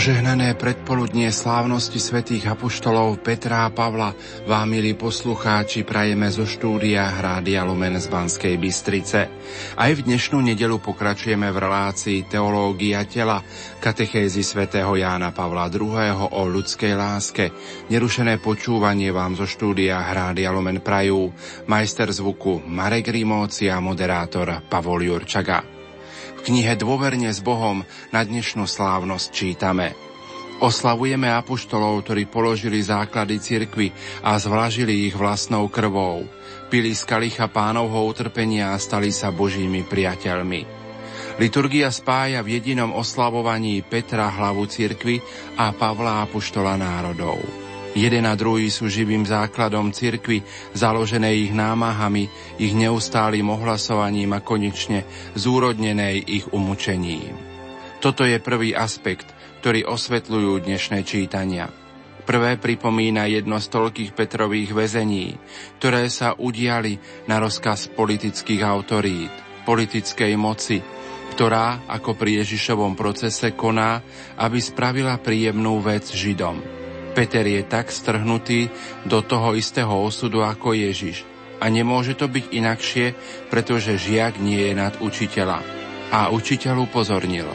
Požehnané predpoludnie slávnosti svätých apoštolov Petra a Pavla vám, milí poslucháči, prajeme zo štúdia Hrádia Lumen z Banskej Bystrice. Aj v dnešnú nedelu pokračujeme v relácii Teológia tela, katechézy svätého Jána Pavla II. o ľudskej láske. Nerušené počúvanie vám zo štúdia Hrádia Lumen prajú majster zvuku Marek Rimóci a moderátor Pavol Jurčaga. V knihe Dôverne s Bohom na dnešnú slávnosť čítame. Oslavujeme apoštolov, ktorí položili základy cirkvy a zvlažili ich vlastnou krvou. Pili z kalicha pánovho utrpenia a stali sa božími priateľmi. Liturgia spája v jedinom oslavovaní Petra hlavu cirkvy a Pavla apoštola národov. Jeden a druhý sú živým základom cirkvy, založené ich námahami, ich neustálým ohlasovaním a konečne zúrodnenej ich umučením. Toto je prvý aspekt, ktorý osvetľujú dnešné čítania. Prvé pripomína jedno z toľkých Petrových väzení, ktoré sa udiali na rozkaz politických autorít, politickej moci, ktorá, ako pri Ježišovom procese, koná, aby spravila príjemnú vec Židom – Peter je tak strhnutý do toho istého osudu ako Ježiš. A nemôže to byť inakšie, pretože žiak nie je nad učiteľa. A učiteľ upozornil.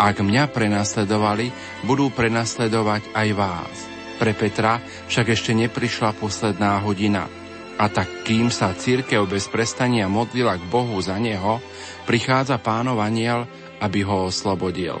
Ak mňa prenasledovali, budú prenasledovať aj vás. Pre Petra však ešte neprišla posledná hodina. A tak kým sa církev bez prestania modlila k Bohu za neho, prichádza pánov aniel, aby ho oslobodil.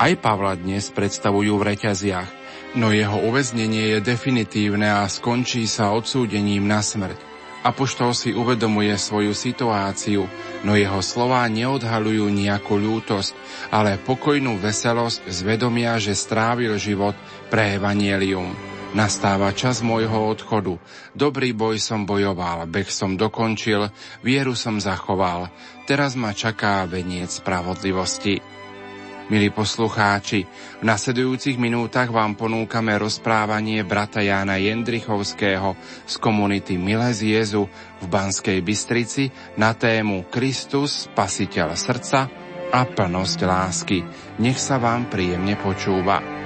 Aj Pavla dnes predstavujú v reťaziach, no jeho uväznenie je definitívne a skončí sa odsúdením na smrť. Apoštol si uvedomuje svoju situáciu, no jeho slová neodhalujú nejakú ľútosť, ale pokojnú veselosť z vedomia, že strávil život pre evanielium. Nastáva čas môjho odchodu. Dobrý boj som bojoval, beh som dokončil, vieru som zachoval. Teraz ma čaká veniec spravodlivosti. Milí poslucháči, v nasledujúcich minútach vám ponúkame rozprávanie brata Jána Jendrichovského z komunity Miles Jezu v Banskej Bystrici na tému Kristus, spasiteľ srdca a plnosť lásky. Nech sa vám príjemne počúva.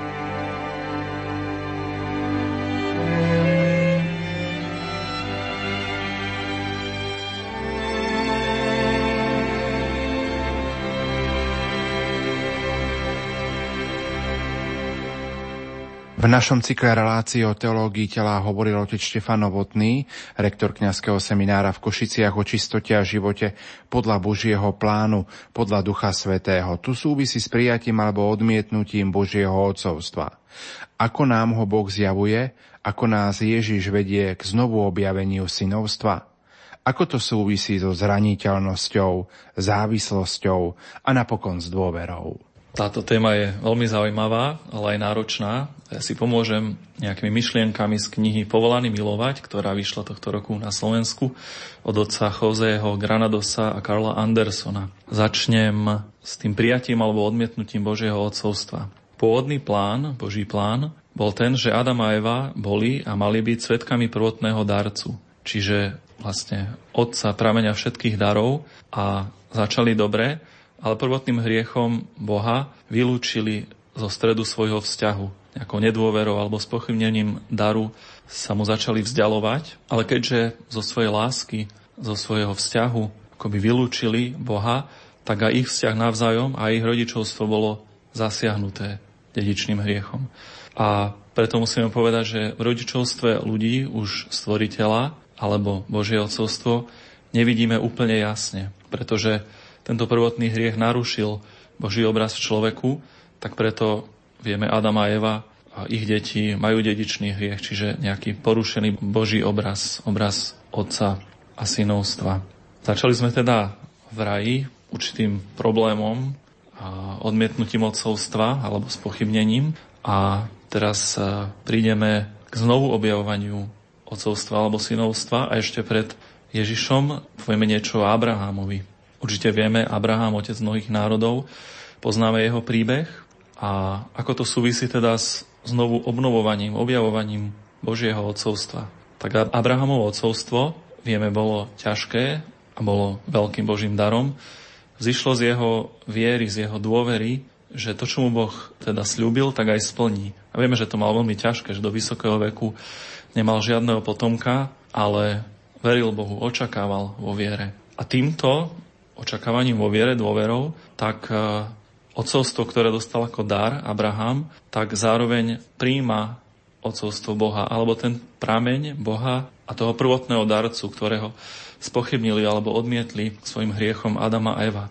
V našom cykle relácie o teológii tela hovoril otec Štefan Novotný, rektor kňazského seminára v Košiciach o čistote a živote podľa Božieho plánu, podľa Ducha Svetého. Tu súvisí s prijatím alebo odmietnutím Božieho odcovstva. Ako nám ho Boh zjavuje, ako nás Ježiš vedie k znovu objaveniu synovstva. Ako to súvisí so zraniteľnosťou, závislosťou a napokon s dôverou. Táto téma je veľmi zaujímavá, ale aj náročná. Ja si pomôžem nejakými myšlienkami z knihy Povolaný milovať, ktorá vyšla tohto roku na Slovensku od otca Joseho Granadosa a Karla Andersona. Začnem s tým prijatím alebo odmietnutím Božieho odcovstva. Pôvodný plán, Boží plán, bol ten, že Adam a Eva boli a mali byť svetkami prvotného darcu. Čiže vlastne otca prameňa všetkých darov a začali dobre, ale prvotným hriechom Boha vylúčili zo stredu svojho vzťahu. Nejakou nedôverou alebo spochybnením daru sa mu začali vzdialovať, ale keďže zo svojej lásky, zo svojho vzťahu akoby vylúčili Boha, tak aj ich vzťah navzájom a ich rodičovstvo bolo zasiahnuté dedičným hriechom. A preto musíme povedať, že v rodičovstve ľudí už stvoriteľa alebo Božie odcovstvo nevidíme úplne jasne, pretože tento prvotný hriech narušil Boží obraz v človeku, tak preto vieme Adam a Eva a ich deti majú dedičný hriech, čiže nejaký porušený Boží obraz, obraz otca a synovstva. Začali sme teda v raji určitým problémom a odmietnutím odcovstva alebo spochybnením a teraz e, prídeme k znovu objavovaniu odcovstva alebo synovstva a ešte pred Ježišom povieme niečo o Abrahamovi. Určite vieme, Abraham, otec mnohých národov, poznáme jeho príbeh a ako to súvisí teda s znovu obnovovaním, objavovaním Božieho odcovstva. Tak Abrahamovo odcovstvo, vieme, bolo ťažké a bolo veľkým Božím darom. Zišlo z jeho viery, z jeho dôvery, že to, čo mu Boh teda slúbil, tak aj splní. A vieme, že to mal veľmi ťažké, že do vysokého veku nemal žiadneho potomka, ale veril Bohu, očakával vo viere. A týmto očakávaním vo viere, dôverou, tak e, ocovstvo, ktoré dostal ako dar Abraham, tak zároveň príjma ocovstvo Boha, alebo ten prameň Boha a toho prvotného darcu, ktorého spochybnili alebo odmietli svojim hriechom Adama a Eva.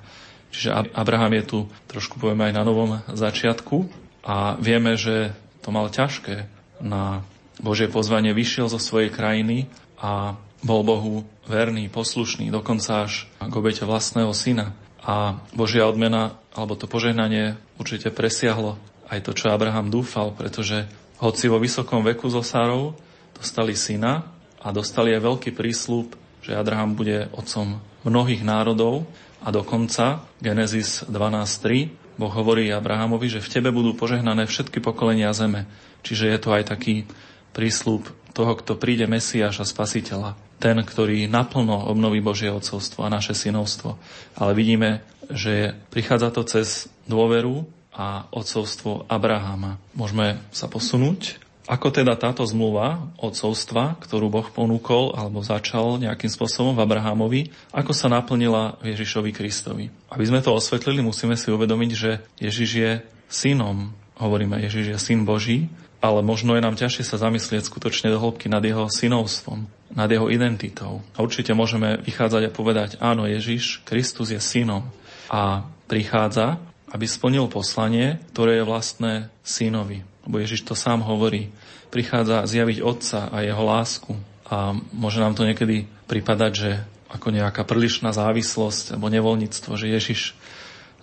Čiže Abraham je tu trošku povieme aj na novom začiatku a vieme, že to mal ťažké na Božie pozvanie, vyšiel zo svojej krajiny a bol Bohu verný, poslušný, dokonca až k obete vlastného syna. A Božia odmena, alebo to požehnanie určite presiahlo aj to, čo Abraham dúfal, pretože hoci vo vysokom veku so Sárou dostali syna a dostali aj veľký prísľub, že Abraham bude otcom mnohých národov, a dokonca Genesis 12.3 Boh hovorí Abrahamovi, že v tebe budú požehnané všetky pokolenia zeme. Čiže je to aj taký prísľub toho, kto príde Mesiáš a Spasiteľa. Ten, ktorý naplno obnoví Božie odcovstvo a naše synovstvo. Ale vidíme, že prichádza to cez dôveru a odcovstvo Abrahama. Môžeme sa posunúť ako teda táto zmluva odcovstva, ktorú Boh ponúkol alebo začal nejakým spôsobom v Abrahamovi, ako sa naplnila v Ježišovi Kristovi. Aby sme to osvetlili, musíme si uvedomiť, že Ježiš je synom. Hovoríme, Ježiš je syn Boží, ale možno je nám ťažšie sa zamyslieť skutočne do hĺbky nad jeho synovstvom, nad jeho identitou. A určite môžeme vychádzať a povedať, áno, Ježiš, Kristus je synom a prichádza, aby splnil poslanie, ktoré je vlastné synovi. Lebo Ježiš to sám hovorí. Prichádza zjaviť Otca a jeho lásku. A môže nám to niekedy pripadať, že ako nejaká prílišná závislosť alebo nevoľníctvo, že Ježiš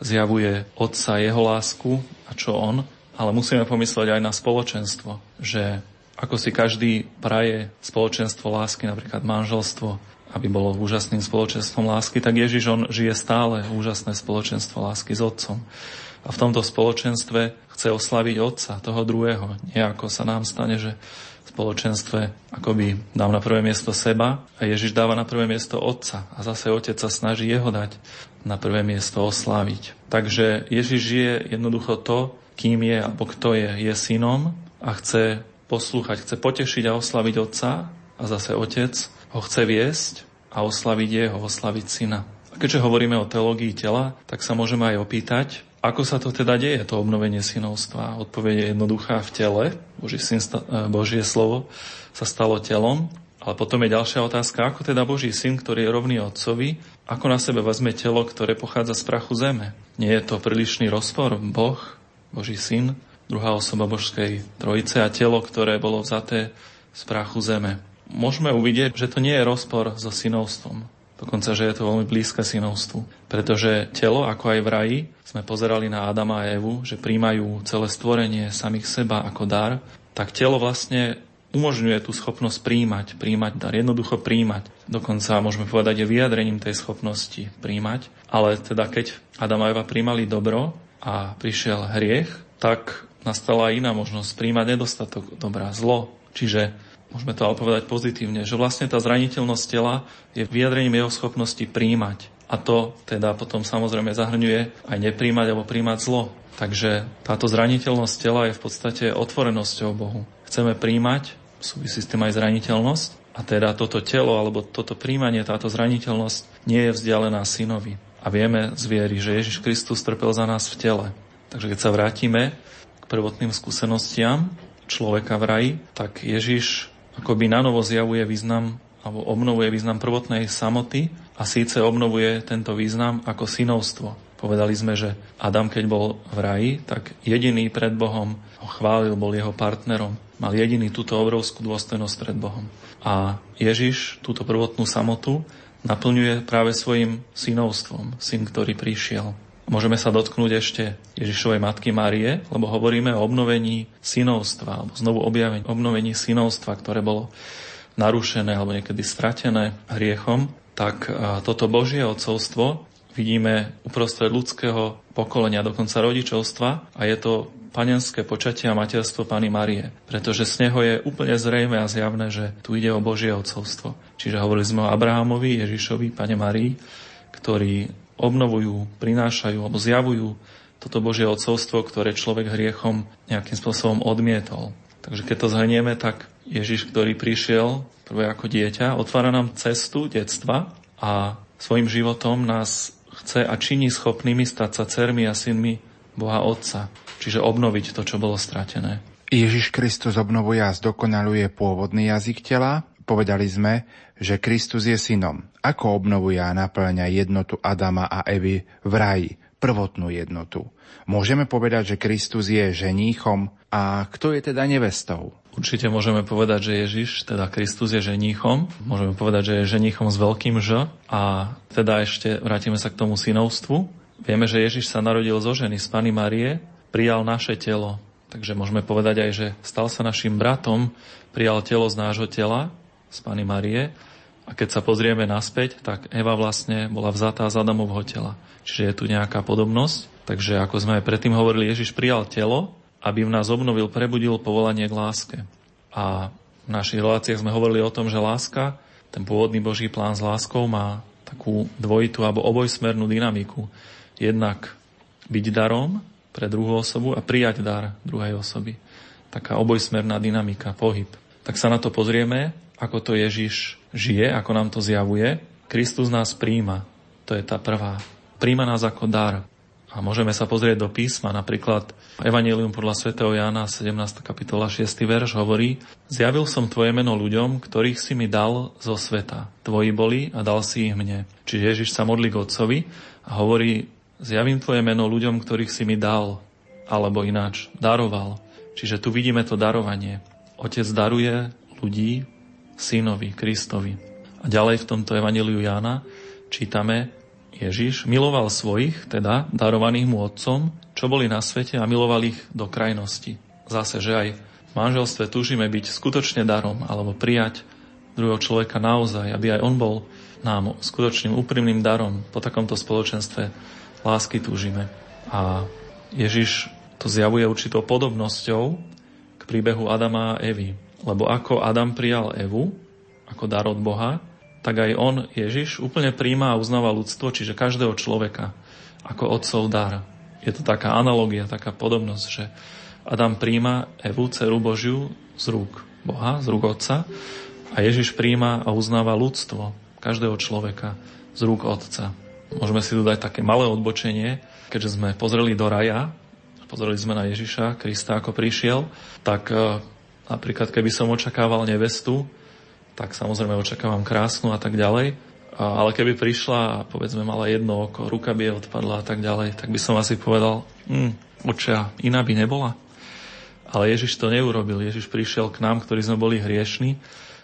zjavuje Otca jeho lásku a čo On, ale musíme pomysleť aj na spoločenstvo, že ako si každý praje spoločenstvo lásky, napríklad manželstvo, aby bolo úžasným spoločenstvom lásky, tak Ježiš on žije stále úžasné spoločenstvo lásky s Otcom a v tomto spoločenstve chce oslaviť Otca, toho druhého. Nie ako sa nám stane, že v spoločenstve akoby dám na prvé miesto seba a Ježiš dáva na prvé miesto Otca a zase Otec sa snaží jeho dať na prvé miesto osláviť. Takže Ježiš žije jednoducho to, kým je alebo kto je, je synom a chce poslúchať, chce potešiť a oslaviť Otca a zase Otec ho chce viesť a oslaviť jeho, oslaviť syna. A keďže hovoríme o teológii tela, tak sa môžeme aj opýtať, ako sa to teda deje, to obnovenie synovstva? Odpoveď je jednoduchá v tele. Boží syn, e, Božie slovo sa stalo telom. Ale potom je ďalšia otázka, ako teda Boží syn, ktorý je rovný otcovi, ako na sebe vezme telo, ktoré pochádza z prachu zeme? Nie je to prílišný rozpor? Boh, Boží syn, druhá osoba Božskej trojice a telo, ktoré bolo vzaté z prachu zeme. Môžeme uvidieť, že to nie je rozpor so synovstvom. Dokonca, že je to veľmi blízke synovstvu. Pretože telo, ako aj v raji, sme pozerali na Adama a Evu, že príjmajú celé stvorenie samých seba ako dar, tak telo vlastne umožňuje tú schopnosť príjmať, príjmať dar, jednoducho príjmať. Dokonca môžeme povedať, je vyjadrením tej schopnosti príjmať. Ale teda keď Adam a Eva príjmali dobro a prišiel hriech, tak nastala iná možnosť príjmať nedostatok dobra, zlo. Čiže môžeme to ale povedať pozitívne, že vlastne tá zraniteľnosť tela je vyjadrením jeho schopnosti príjmať. A to teda potom samozrejme zahrňuje aj nepríjmať alebo príjmať zlo. Takže táto zraniteľnosť tela je v podstate otvorenosťou Bohu. Chceme príjmať, súvisí s tým aj zraniteľnosť, a teda toto telo alebo toto príjmanie, táto zraniteľnosť nie je vzdialená synovi. A vieme z viery, že Ježiš Kristus trpel za nás v tele. Takže keď sa vrátime prvotným skúsenostiam človeka v raji, tak Ježiš akoby na novo zjavuje význam alebo obnovuje význam prvotnej samoty a síce obnovuje tento význam ako synovstvo. Povedali sme, že Adam, keď bol v raji, tak jediný pred Bohom ho chválil, bol jeho partnerom. Mal jediný túto obrovskú dôstojnosť pred Bohom. A Ježiš túto prvotnú samotu naplňuje práve svojim synovstvom, syn, ktorý prišiel. Môžeme sa dotknúť ešte Ježišovej matky Márie, lebo hovoríme o obnovení synovstva, alebo znovu objavení obnovení synovstva, ktoré bolo narušené alebo niekedy stratené hriechom, tak toto Božie odcovstvo vidíme uprostred ľudského pokolenia, dokonca rodičovstva a je to panenské počatie a materstvo Pany Marie, pretože z neho je úplne zrejme a zjavné, že tu ide o Božie odcovstvo. Čiže hovorili sme o Abrahamovi, Ježišovi, Pane Marii, ktorí obnovujú, prinášajú alebo zjavujú toto Božie odcovstvo, ktoré človek hriechom nejakým spôsobom odmietol. Takže keď to zhrnieme, tak Ježiš, ktorý prišiel prvé ako dieťa, otvára nám cestu detstva a svojim životom nás chce a činí schopnými stať sa cermi a synmi Boha Otca, čiže obnoviť to, čo bolo stratené. Ježiš Kristus obnovuje a zdokonaluje pôvodný jazyk tela. Povedali sme, že Kristus je synom. Ako obnovuje a naplňa jednotu Adama a Evy v raji, prvotnú jednotu. Môžeme povedať, že Kristus je ženíchom a kto je teda nevestou? Určite môžeme povedať, že Ježiš, teda Kristus je ženíchom. Môžeme povedať, že je ženíchom s veľkým Ž. A teda ešte vrátime sa k tomu synovstvu. Vieme, že Ježiš sa narodil zo ženy z Pany Marie, prijal naše telo, Takže môžeme povedať aj, že stal sa našim bratom, prijal telo z nášho tela, z Pany Marie. A keď sa pozrieme naspäť, tak Eva vlastne bola vzatá z Adamovho tela. Čiže je tu nejaká podobnosť. Takže ako sme aj predtým hovorili, Ježiš prijal telo, aby v nás obnovil, prebudil povolanie k láske. A v našich reláciách sme hovorili o tom, že láska, ten pôvodný Boží plán s láskou má takú dvojitú alebo obojsmernú dynamiku. Jednak byť darom pre druhú osobu a prijať dar druhej osoby. Taká obojsmerná dynamika, pohyb. Tak sa na to pozrieme, ako to Ježiš žije, ako nám to zjavuje. Kristus nás príjma. To je tá prvá. Príjma nás ako dar. A môžeme sa pozrieť do písma, napríklad Evangelium podľa svätého Jána 17. kapitola 6. verš hovorí Zjavil som tvoje meno ľuďom, ktorých si mi dal zo sveta. Tvoji boli a dal si ich mne. Čiže Ježiš sa modlí k Otcovi a hovorí Zjavím Tvoje meno ľuďom, ktorých si mi dal, alebo ináč, daroval. Čiže tu vidíme to darovanie. Otec daruje ľudí synovi, Kristovi. A ďalej v tomto evaneliu Jána čítame, Ježiš miloval svojich, teda darovaných mu otcom, čo boli na svete a miloval ich do krajnosti. Zase, že aj v manželstve túžime byť skutočne darom alebo prijať druhého človeka naozaj, aby aj on bol nám skutočným úprimným darom po takomto spoločenstve lásky túžime. A Ježiš to zjavuje určitou podobnosťou príbehu Adama a Evy. Lebo ako Adam prijal Evu, ako dar od Boha, tak aj on, Ježiš, úplne príjma a uznáva ľudstvo, čiže každého človeka, ako otcov dar. Je to taká analogia, taká podobnosť, že Adam príjma Evu, dceru Božiu, z rúk Boha, z rúk Otca a Ježiš príjma a uznáva ľudstvo, každého človeka, z rúk Otca. Môžeme si tu dať také malé odbočenie, keďže sme pozreli do raja, pozreli sme na Ježiša, Krista, ako prišiel, tak e, napríklad keby som očakával nevestu, tak samozrejme očakávam krásnu a tak ďalej. Ale keby prišla a povedzme mala jedno oko, ruka by jej odpadla a tak ďalej, tak by som asi povedal, hm, očia iná by nebola. Ale Ježiš to neurobil. Ježiš prišiel k nám, ktorí sme boli hriešni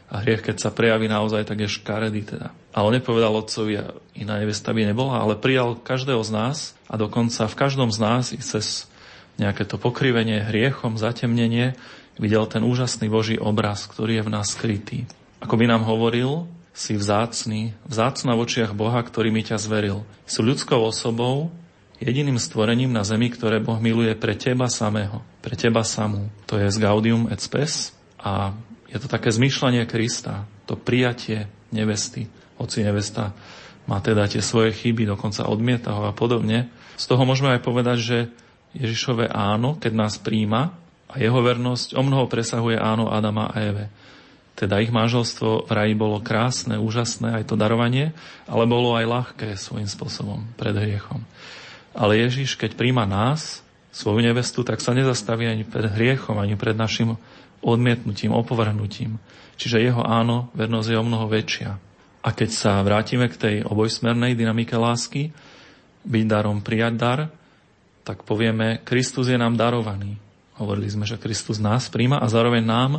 a hriech, keď sa prejaví naozaj, tak je škaredý teda. Ale nepovedal otcovi, iná nevesta by nebola, ale prijal každého z nás a dokonca v každom z nás i cez nejaké to pokrivenie hriechom, zatemnenie, videl ten úžasný Boží obraz, ktorý je v nás skrytý. Ako by nám hovoril, si vzácný, vzácna v očiach Boha, ktorý mi ťa zveril. Si ľudskou osobou, jediným stvorením na zemi, ktoré Boh miluje pre teba samého, pre teba samú. To je z Gaudium et Spes a je to také zmýšľanie Krista, to prijatie nevesty. Hoci nevesta má teda tie svoje chyby, dokonca odmieta ho a podobne. Z toho môžeme aj povedať, že Ježišové áno, keď nás príjma a jeho vernosť o mnoho presahuje áno Adama a Eve. Teda ich manželstvo v raji bolo krásne, úžasné, aj to darovanie, ale bolo aj ľahké svojím spôsobom pred hriechom. Ale Ježiš, keď príjma nás, svoju nevestu, tak sa nezastaví ani pred hriechom, ani pred našim odmietnutím, opovrhnutím. Čiže jeho áno, vernosť je o mnoho väčšia. A keď sa vrátime k tej obojsmernej dynamike lásky, byť darom, prijať dar, tak povieme, Kristus je nám darovaný. Hovorili sme, že Kristus nás príjma a zároveň nám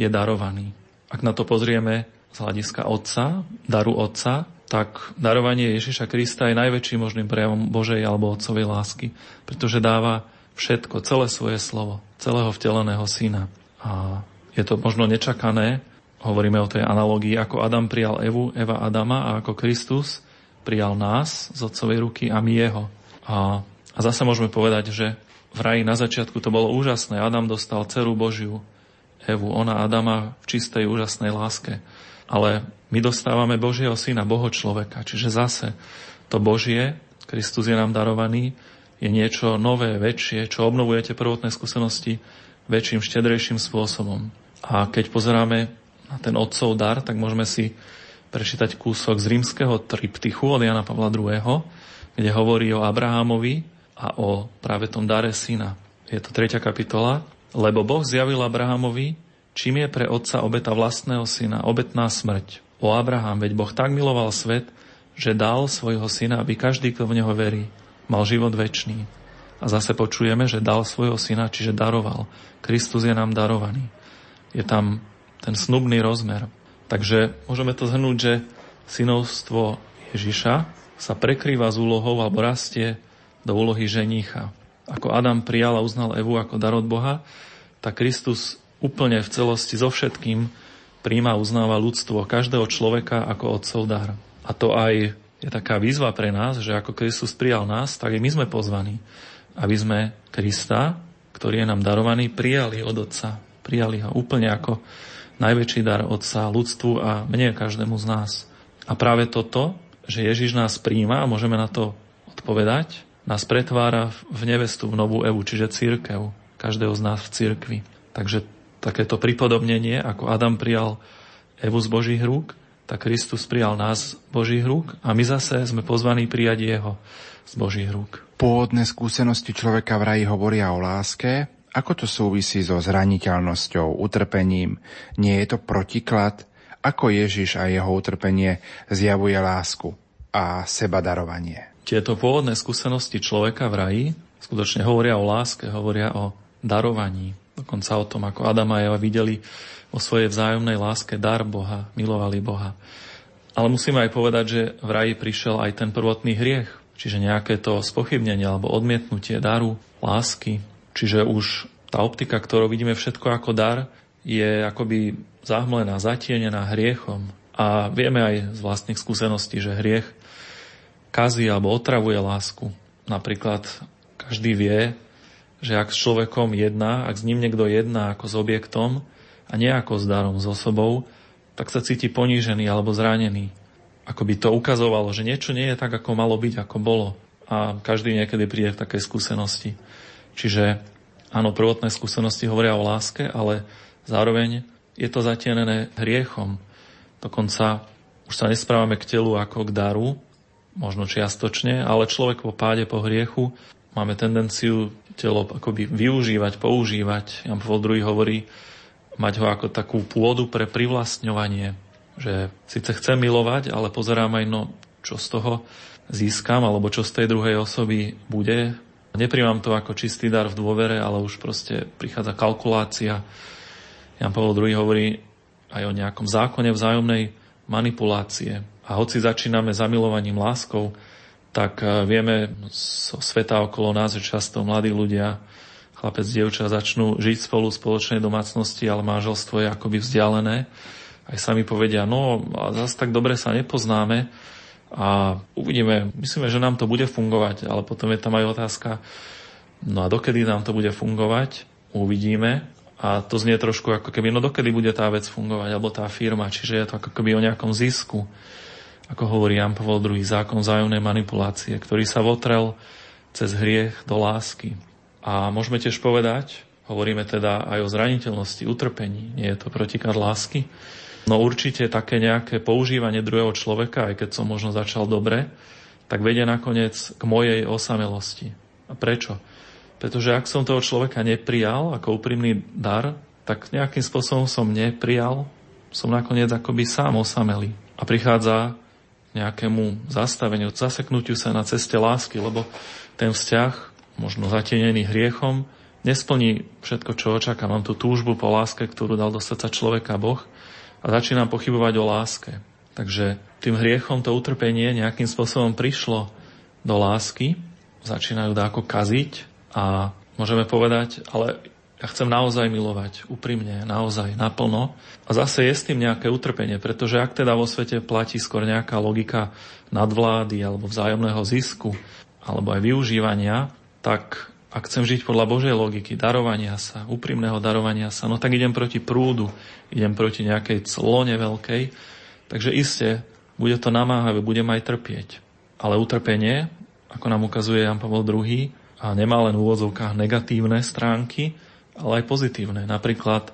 je darovaný. Ak na to pozrieme z hľadiska Otca, daru Otca, tak darovanie Ježiša Krista je najväčším možným prejavom Božej alebo Otcovej lásky, pretože dáva všetko, celé svoje slovo, celého vteleného syna. A je to možno nečakané, hovoríme o tej analógii, ako Adam prijal Evu, Eva Adama a ako Kristus prijal nás z otcovej ruky a my jeho. A, a zase môžeme povedať, že v raji na začiatku to bolo úžasné. Adam dostal dceru Božiu, Evu, ona Adama v čistej úžasnej láske. Ale my dostávame Božieho syna, Boho človeka. Čiže zase to Božie, Kristus je nám darovaný, je niečo nové, väčšie, čo obnovuje tie prvotné skúsenosti väčším, štedrejším spôsobom. A keď pozeráme na ten otcov dar, tak môžeme si prečítať kúsok z rímskeho triptychu od Jana Pavla II., kde hovorí o Abrahamovi a o práve tom dare syna. Je to tretia kapitola. Lebo Boh zjavil Abrahamovi, čím je pre otca obeta vlastného syna, obetná smrť. O Abraham, veď Boh tak miloval svet, že dal svojho syna, aby každý, kto v neho verí, mal život väčší. A zase počujeme, že dal svojho syna, čiže daroval. Kristus je nám darovaný. Je tam ten snubný rozmer. Takže môžeme to zhrnúť, že synovstvo Ježiša sa prekrýva s úlohou alebo rastie do úlohy ženícha. Ako Adam prijal a uznal Evu ako dar od Boha, tak Kristus úplne v celosti so všetkým príjma a uznáva ľudstvo, každého človeka ako otcov dar. A to aj je taká výzva pre nás, že ako Kristus prijal nás, tak i my sme pozvaní, aby sme Krista, ktorý je nám darovaný, prijali od Otca. Prijali ho úplne ako najväčší dar Otca ľudstvu a mne každému z nás. A práve toto, že Ježiš nás príjma a môžeme na to odpovedať, nás pretvára v nevestu, v novú Evu, čiže církev, každého z nás v církvi. Takže takéto pripodobnenie, ako Adam prijal Evu z Božích rúk, tak Kristus prijal nás z Božích rúk a my zase sme pozvaní prijať Jeho z Božích rúk. Pôvodné skúsenosti človeka v raji hovoria o láske. Ako to súvisí so zraniteľnosťou, utrpením? Nie je to protiklad? Ako Ježiš a jeho utrpenie zjavuje lásku a seba darovanie? Tieto pôvodné skúsenosti človeka v raji skutočne hovoria o láske, hovoria o darovaní. Dokonca o tom, ako Adam a Eva videli o svojej vzájomnej láske dar Boha, milovali Boha. Ale musíme aj povedať, že v raji prišiel aj ten prvotný hriech, čiže nejaké to spochybnenie alebo odmietnutie daru, lásky. Čiže už tá optika, ktorou vidíme všetko ako dar, je akoby zahmlená, zatienená hriechom. A vieme aj z vlastných skúseností, že hriech kazí alebo otravuje lásku. Napríklad každý vie, že ak s človekom jedná, ak s ním niekto jedná ako s objektom, a nie ako s darom, s osobou, tak sa cíti ponížený alebo zranený. Ako by to ukazovalo, že niečo nie je tak, ako malo byť, ako bolo. A každý niekedy príde v takej skúsenosti. Čiže áno, prvotné skúsenosti hovoria o láske, ale zároveň je to zatienené hriechom. Dokonca už sa nesprávame k telu ako k daru, možno čiastočne, ale človek po páde, po hriechu máme tendenciu telo akoby využívať, používať. Jan Pavel II hovorí, mať ho ako takú pôdu pre privlastňovanie, že síce chcem milovať, ale pozerám aj, no, čo z toho získam, alebo čo z tej druhej osoby bude. Nepríjmam to ako čistý dar v dôvere, ale už proste prichádza kalkulácia. Jan Pavel II hovorí aj o nejakom zákone vzájomnej manipulácie. A hoci začíname zamilovaním láskou, tak eh, vieme zo sveta okolo nás, že často mladí ľudia chlapec, dievča začnú žiť spolu v spoločnej domácnosti, ale manželstvo je akoby vzdialené. Aj sami povedia, no a zase tak dobre sa nepoznáme a uvidíme, myslíme, že nám to bude fungovať, ale potom je tam aj otázka, no a dokedy nám to bude fungovať, uvidíme. A to znie trošku ako keby, no dokedy bude tá vec fungovať, alebo tá firma, čiže je to ako keby o nejakom zisku. Ako hovorí Jan Pavel II, zákon vzájomnej manipulácie, ktorý sa votrel cez hriech do lásky. A môžeme tiež povedať, hovoríme teda aj o zraniteľnosti, utrpení, nie je to protikad lásky, no určite také nejaké používanie druhého človeka, aj keď som možno začal dobre, tak vedie nakoniec k mojej osamelosti. A prečo? Pretože ak som toho človeka neprijal ako úprimný dar, tak nejakým spôsobom som neprijal, som nakoniec akoby sám osamelý. A prichádza nejakému zastaveniu, zaseknutiu sa na ceste lásky, lebo ten vzťah možno zatienený hriechom, nesplní všetko, čo očaká. Tú túžbu po láske, ktorú dal do srdca človeka Boh a začínam pochybovať o láske. Takže tým hriechom to utrpenie nejakým spôsobom prišlo do lásky, začínajú dáko kaziť a môžeme povedať, ale ja chcem naozaj milovať, úprimne, naozaj, naplno. A zase je s tým nejaké utrpenie, pretože ak teda vo svete platí skôr nejaká logika nadvlády alebo vzájomného zisku, alebo aj využívania, tak ak chcem žiť podľa Božej logiky, darovania sa, úprimného darovania sa, no tak idem proti prúdu, idem proti nejakej clone veľkej, takže iste bude to namáhavé, budem aj trpieť. Ale utrpenie, ako nám ukazuje Jan Pavel II, a nemá len v úvodzovkách negatívne stránky, ale aj pozitívne. Napríklad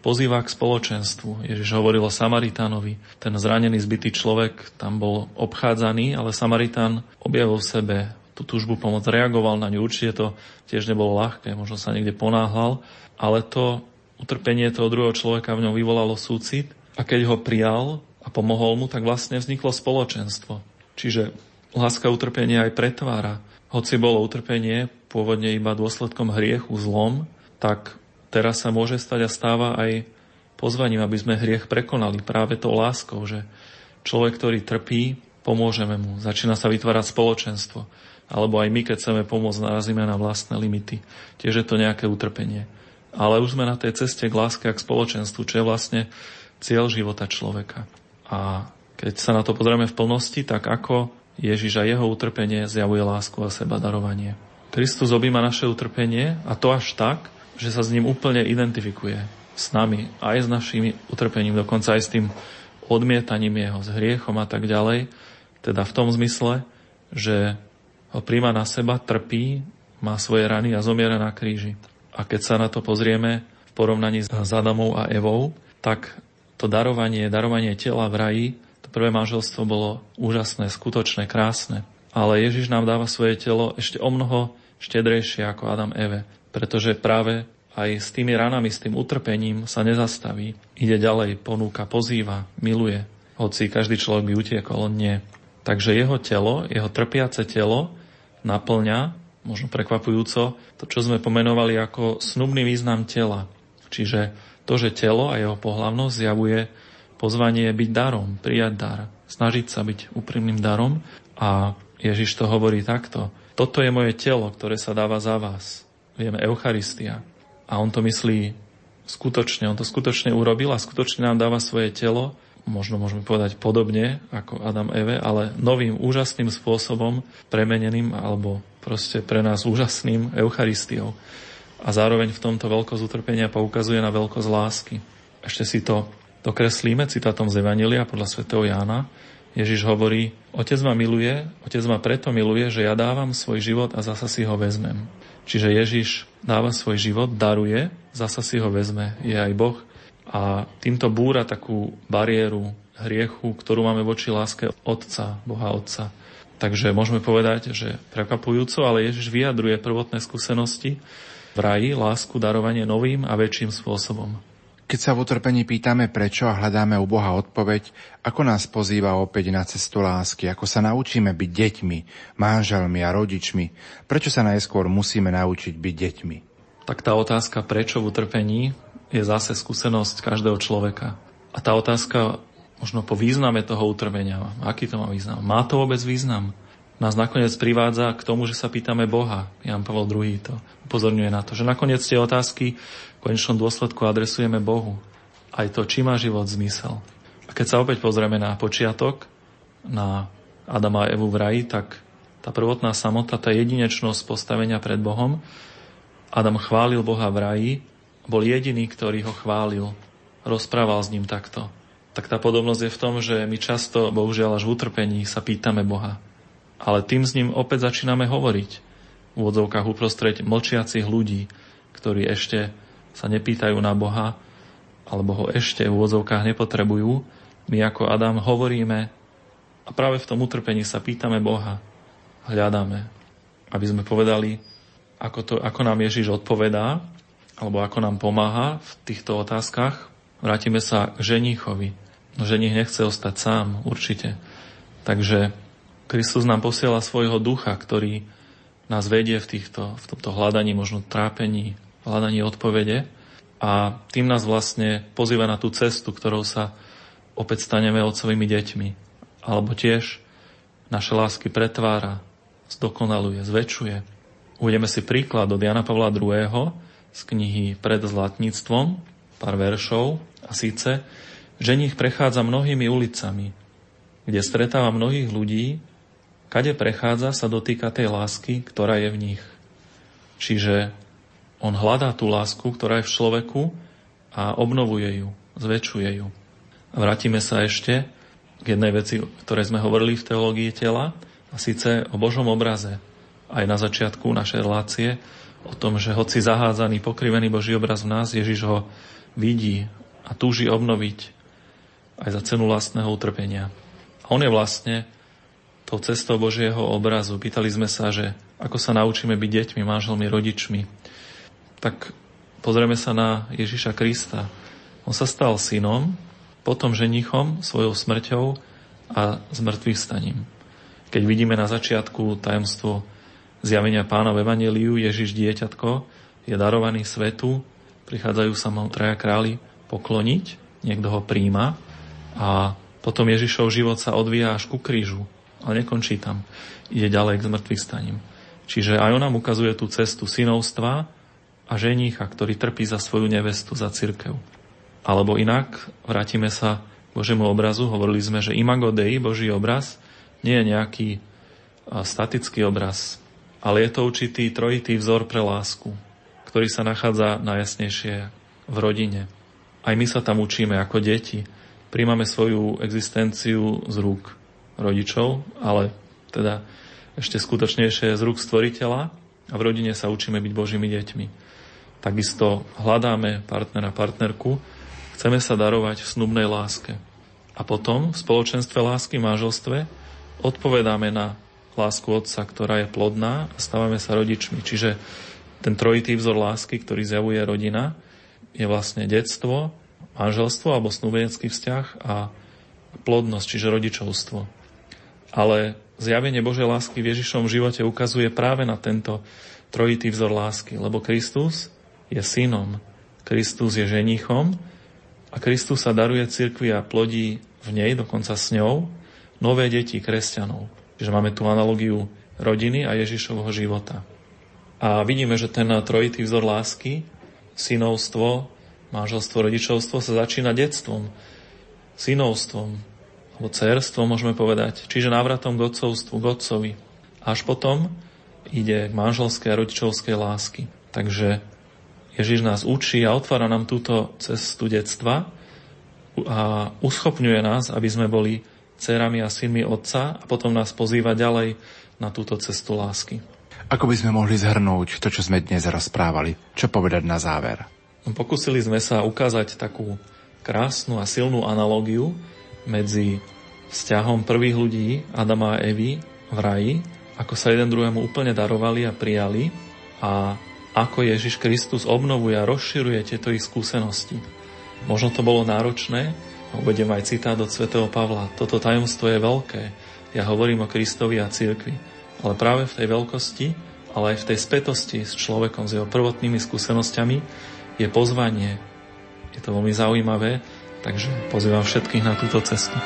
pozýva k spoločenstvu. Ježiš hovoril o Samaritánovi. Ten zranený, zbytý človek tam bol obchádzaný, ale Samaritán objavil v sebe tú túžbu pomoc, reagoval na ňu. Určite to tiež nebolo ľahké, možno sa niekde ponáhľal, ale to utrpenie toho druhého človeka v ňom vyvolalo súcit a keď ho prijal a pomohol mu, tak vlastne vzniklo spoločenstvo. Čiže láska utrpenia aj pretvára. Hoci bolo utrpenie pôvodne iba dôsledkom hriechu, zlom, tak teraz sa môže stať a stáva aj pozvaním, aby sme hriech prekonali práve tou láskou, že človek, ktorý trpí, pomôžeme mu. Začína sa vytvárať spoločenstvo alebo aj my, keď chceme pomôcť, narazíme na vlastné limity. Tiež je to nejaké utrpenie. Ale už sme na tej ceste k láske a k spoločenstvu, čo je vlastne cieľ života človeka. A keď sa na to pozrieme v plnosti, tak ako Ježiš a jeho utrpenie zjavuje lásku a seba darovanie. Kristus objíma naše utrpenie a to až tak, že sa s ním úplne identifikuje. S nami, aj s našim utrpením, dokonca aj s tým odmietaním jeho, s hriechom a tak ďalej. Teda v tom zmysle, že ho príjma na seba, trpí, má svoje rany a zomiera na kríži. A keď sa na to pozrieme v porovnaní s Adamou a Evou, tak to darovanie, darovanie tela v raji, to prvé manželstvo bolo úžasné, skutočné, krásne. Ale Ježiš nám dáva svoje telo ešte o mnoho štedrejšie ako Adam Eve, pretože práve aj s tými ranami, s tým utrpením sa nezastaví. Ide ďalej, ponúka, pozýva, miluje. Hoci každý človek by utiekol, on nie. Takže jeho telo, jeho trpiace telo naplňa, možno prekvapujúco, to, čo sme pomenovali ako snubný význam tela. Čiže to, že telo a jeho pohlavnosť zjavuje pozvanie byť darom, prijať dar, snažiť sa byť úprimným darom a Ježiš to hovorí takto. Toto je moje telo, ktoré sa dáva za vás. Vieme, Eucharistia. A on to myslí skutočne, on to skutočne urobil a skutočne nám dáva svoje telo, možno môžeme povedať podobne ako Adam Eve, ale novým úžasným spôsobom premeneným alebo proste pre nás úžasným Eucharistiou. A zároveň v tomto veľkosť utrpenia poukazuje na veľkosť lásky. Ešte si to dokreslíme citátom z Evangelia podľa svätého Jána. Ježiš hovorí, Otec ma miluje, Otec ma preto miluje, že ja dávam svoj život a zasa si ho vezmem. Čiže Ježiš dáva svoj život, daruje, zasa si ho vezme. Je aj Boh, a týmto búra takú bariéru hriechu, ktorú máme voči láske Otca, Boha Otca. Takže môžeme povedať, že prekvapujúco, ale Ježiš vyjadruje prvotné skúsenosti v raji, lásku, darovanie novým a väčším spôsobom. Keď sa v utrpení pýtame prečo a hľadáme u Boha odpoveď, ako nás pozýva opäť na cestu lásky, ako sa naučíme byť deťmi, manželmi a rodičmi, prečo sa najskôr musíme naučiť byť deťmi? Tak tá otázka prečo v utrpení je zase skúsenosť každého človeka. A tá otázka možno po význame toho utrpenia, aký to má význam? Má to vôbec význam? Nás nakoniec privádza k tomu, že sa pýtame Boha. Jan Pavel II to upozorňuje na to, že nakoniec tie otázky v konečnom dôsledku adresujeme Bohu. Aj to, či má život zmysel. A keď sa opäť pozrieme na počiatok, na Adama a Evu v raji, tak tá prvotná samota, tá jedinečnosť postavenia pred Bohom, Adam chválil Boha v raji bol jediný, ktorý ho chválil, rozprával s ním takto. Tak tá podobnosť je v tom, že my často, bohužiaľ až v utrpení, sa pýtame Boha. Ale tým s ním opäť začíname hovoriť. V úvodzovkách uprostred mlčiacich ľudí, ktorí ešte sa nepýtajú na Boha, alebo ho ešte v úvodzovkách nepotrebujú, my ako Adam hovoríme a práve v tom utrpení sa pýtame Boha, hľadáme, aby sme povedali, ako, to, ako nám Ježiš odpovedá alebo ako nám pomáha v týchto otázkach, vrátime sa k ženíchovi. No ženích nechce ostať sám, určite. Takže Kristus nám posiela svojho ducha, ktorý nás vedie v, týchto, v tomto hľadaní, možno trápení, hľadaní odpovede a tým nás vlastne pozýva na tú cestu, ktorou sa opäť staneme otcovými deťmi. Alebo tiež naše lásky pretvára, zdokonaluje, zväčšuje. Uvedeme si príklad od Jana Pavla II., z knihy Pred zlatníctvom, pár veršov, a síce, že nich prechádza mnohými ulicami, kde stretáva mnohých ľudí, kade prechádza, sa dotýka tej lásky, ktorá je v nich. Čiže on hľadá tú lásku, ktorá je v človeku a obnovuje ju, zväčšuje ju. Vrátime sa ešte k jednej veci, ktoré sme hovorili v teológii tela, a síce o Božom obraze. aj na začiatku našej relácie, o tom, že hoci zahádzaný, pokrivený Boží obraz v nás, Ježiš ho vidí a túži obnoviť aj za cenu vlastného utrpenia. A on je vlastne tou cestou Božieho obrazu. Pýtali sme sa, že ako sa naučíme byť deťmi, manželmi, rodičmi. Tak pozrieme sa na Ježiša Krista. On sa stal synom, potom ženichom, svojou smrťou a zmrtvých staním. Keď vidíme na začiatku tajomstvo zjavenia pána v Evangeliu, Ježiš dieťatko je darovaný svetu, prichádzajú sa mu traja králi pokloniť, niekto ho príjma a potom Ježišov život sa odvíja až ku krížu, ale nekončí tam. Ide ďalej k zmrtvých staním. Čiže aj on nám ukazuje tú cestu synovstva a ženícha, ktorý trpí za svoju nevestu, za cirkev. Alebo inak, vrátime sa k Božiemu obrazu, hovorili sme, že imago Dei, Boží obraz, nie je nejaký statický obraz, ale je to určitý trojitý vzor pre lásku, ktorý sa nachádza najjasnejšie v rodine. Aj my sa tam učíme ako deti. Príjmame svoju existenciu z rúk rodičov, ale teda ešte skutočnejšie z rúk stvoriteľa a v rodine sa učíme byť Božími deťmi. Takisto hľadáme partnera, partnerku, Chceme sa darovať v snubnej láske. A potom v spoločenstve lásky v manželstve odpovedáme na lásku Otca, ktorá je plodná a stávame sa rodičmi. Čiže ten trojitý vzor lásky, ktorý zjavuje rodina, je vlastne detstvo, manželstvo alebo snúbenecký vzťah a plodnosť, čiže rodičovstvo. Ale zjavenie Božej lásky v Ježišom živote ukazuje práve na tento trojitý vzor lásky, lebo Kristus je synom, Kristus je ženichom a Kristus sa daruje cirkvi a plodí v nej, dokonca s ňou, nové deti kresťanov. Čiže máme tu analogiu rodiny a Ježišovho života. A vidíme, že ten trojitý vzor lásky, synovstvo, manželstvo, rodičovstvo sa začína detstvom, synovstvom, alebo cerstvom, môžeme povedať. Čiže návratom k otcovstvu, k otcovi. Až potom ide k manželskej a rodičovskej lásky. Takže Ježiš nás učí a otvára nám túto cestu detstva a uschopňuje nás, aby sme boli dcerami a synmi Otca a potom nás pozýva ďalej na túto cestu lásky. Ako by sme mohli zhrnúť to, čo sme dnes rozprávali? Čo povedať na záver? Pokúsili sme sa ukázať takú krásnu a silnú analogiu medzi vzťahom prvých ľudí, Adama a Evy, v raji, ako sa jeden druhému úplne darovali a prijali a ako Ježiš Kristus obnovuje a rozširuje tieto ich skúsenosti. Možno to bolo náročné, uvedem aj citát od svätého Pavla. Toto tajomstvo je veľké. Ja hovorím o Kristovi a cirkvi. Ale práve v tej veľkosti, ale aj v tej spätosti s človekom, s jeho prvotnými skúsenosťami je pozvanie. Je to veľmi zaujímavé, takže pozývam všetkých na túto cestu.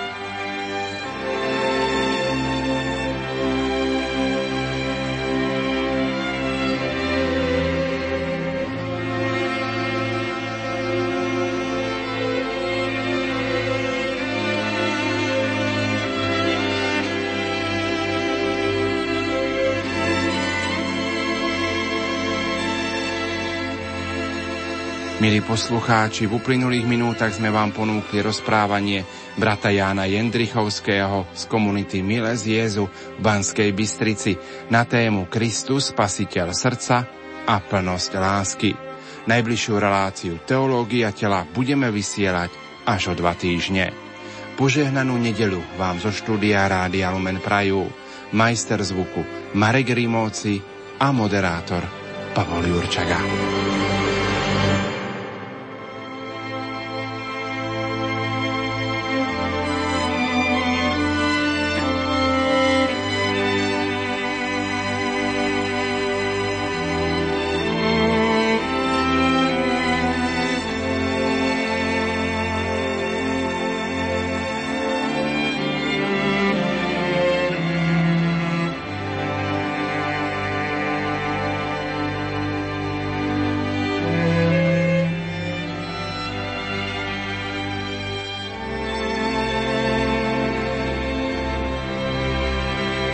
Milí poslucháči, v uplynulých minútach sme vám ponúkli rozprávanie brata Jána Jendrichovského z komunity Miles Jezu v Banskej Bystrici na tému Kristus, spasiteľ srdca a plnosť lásky. Najbližšiu reláciu Teológia tela budeme vysielať až o dva týždne. Požehnanú nedelu vám zo štúdia Rádia Lumen Prajú majster zvuku Marek Rimóci a moderátor Pavol Jurčaga.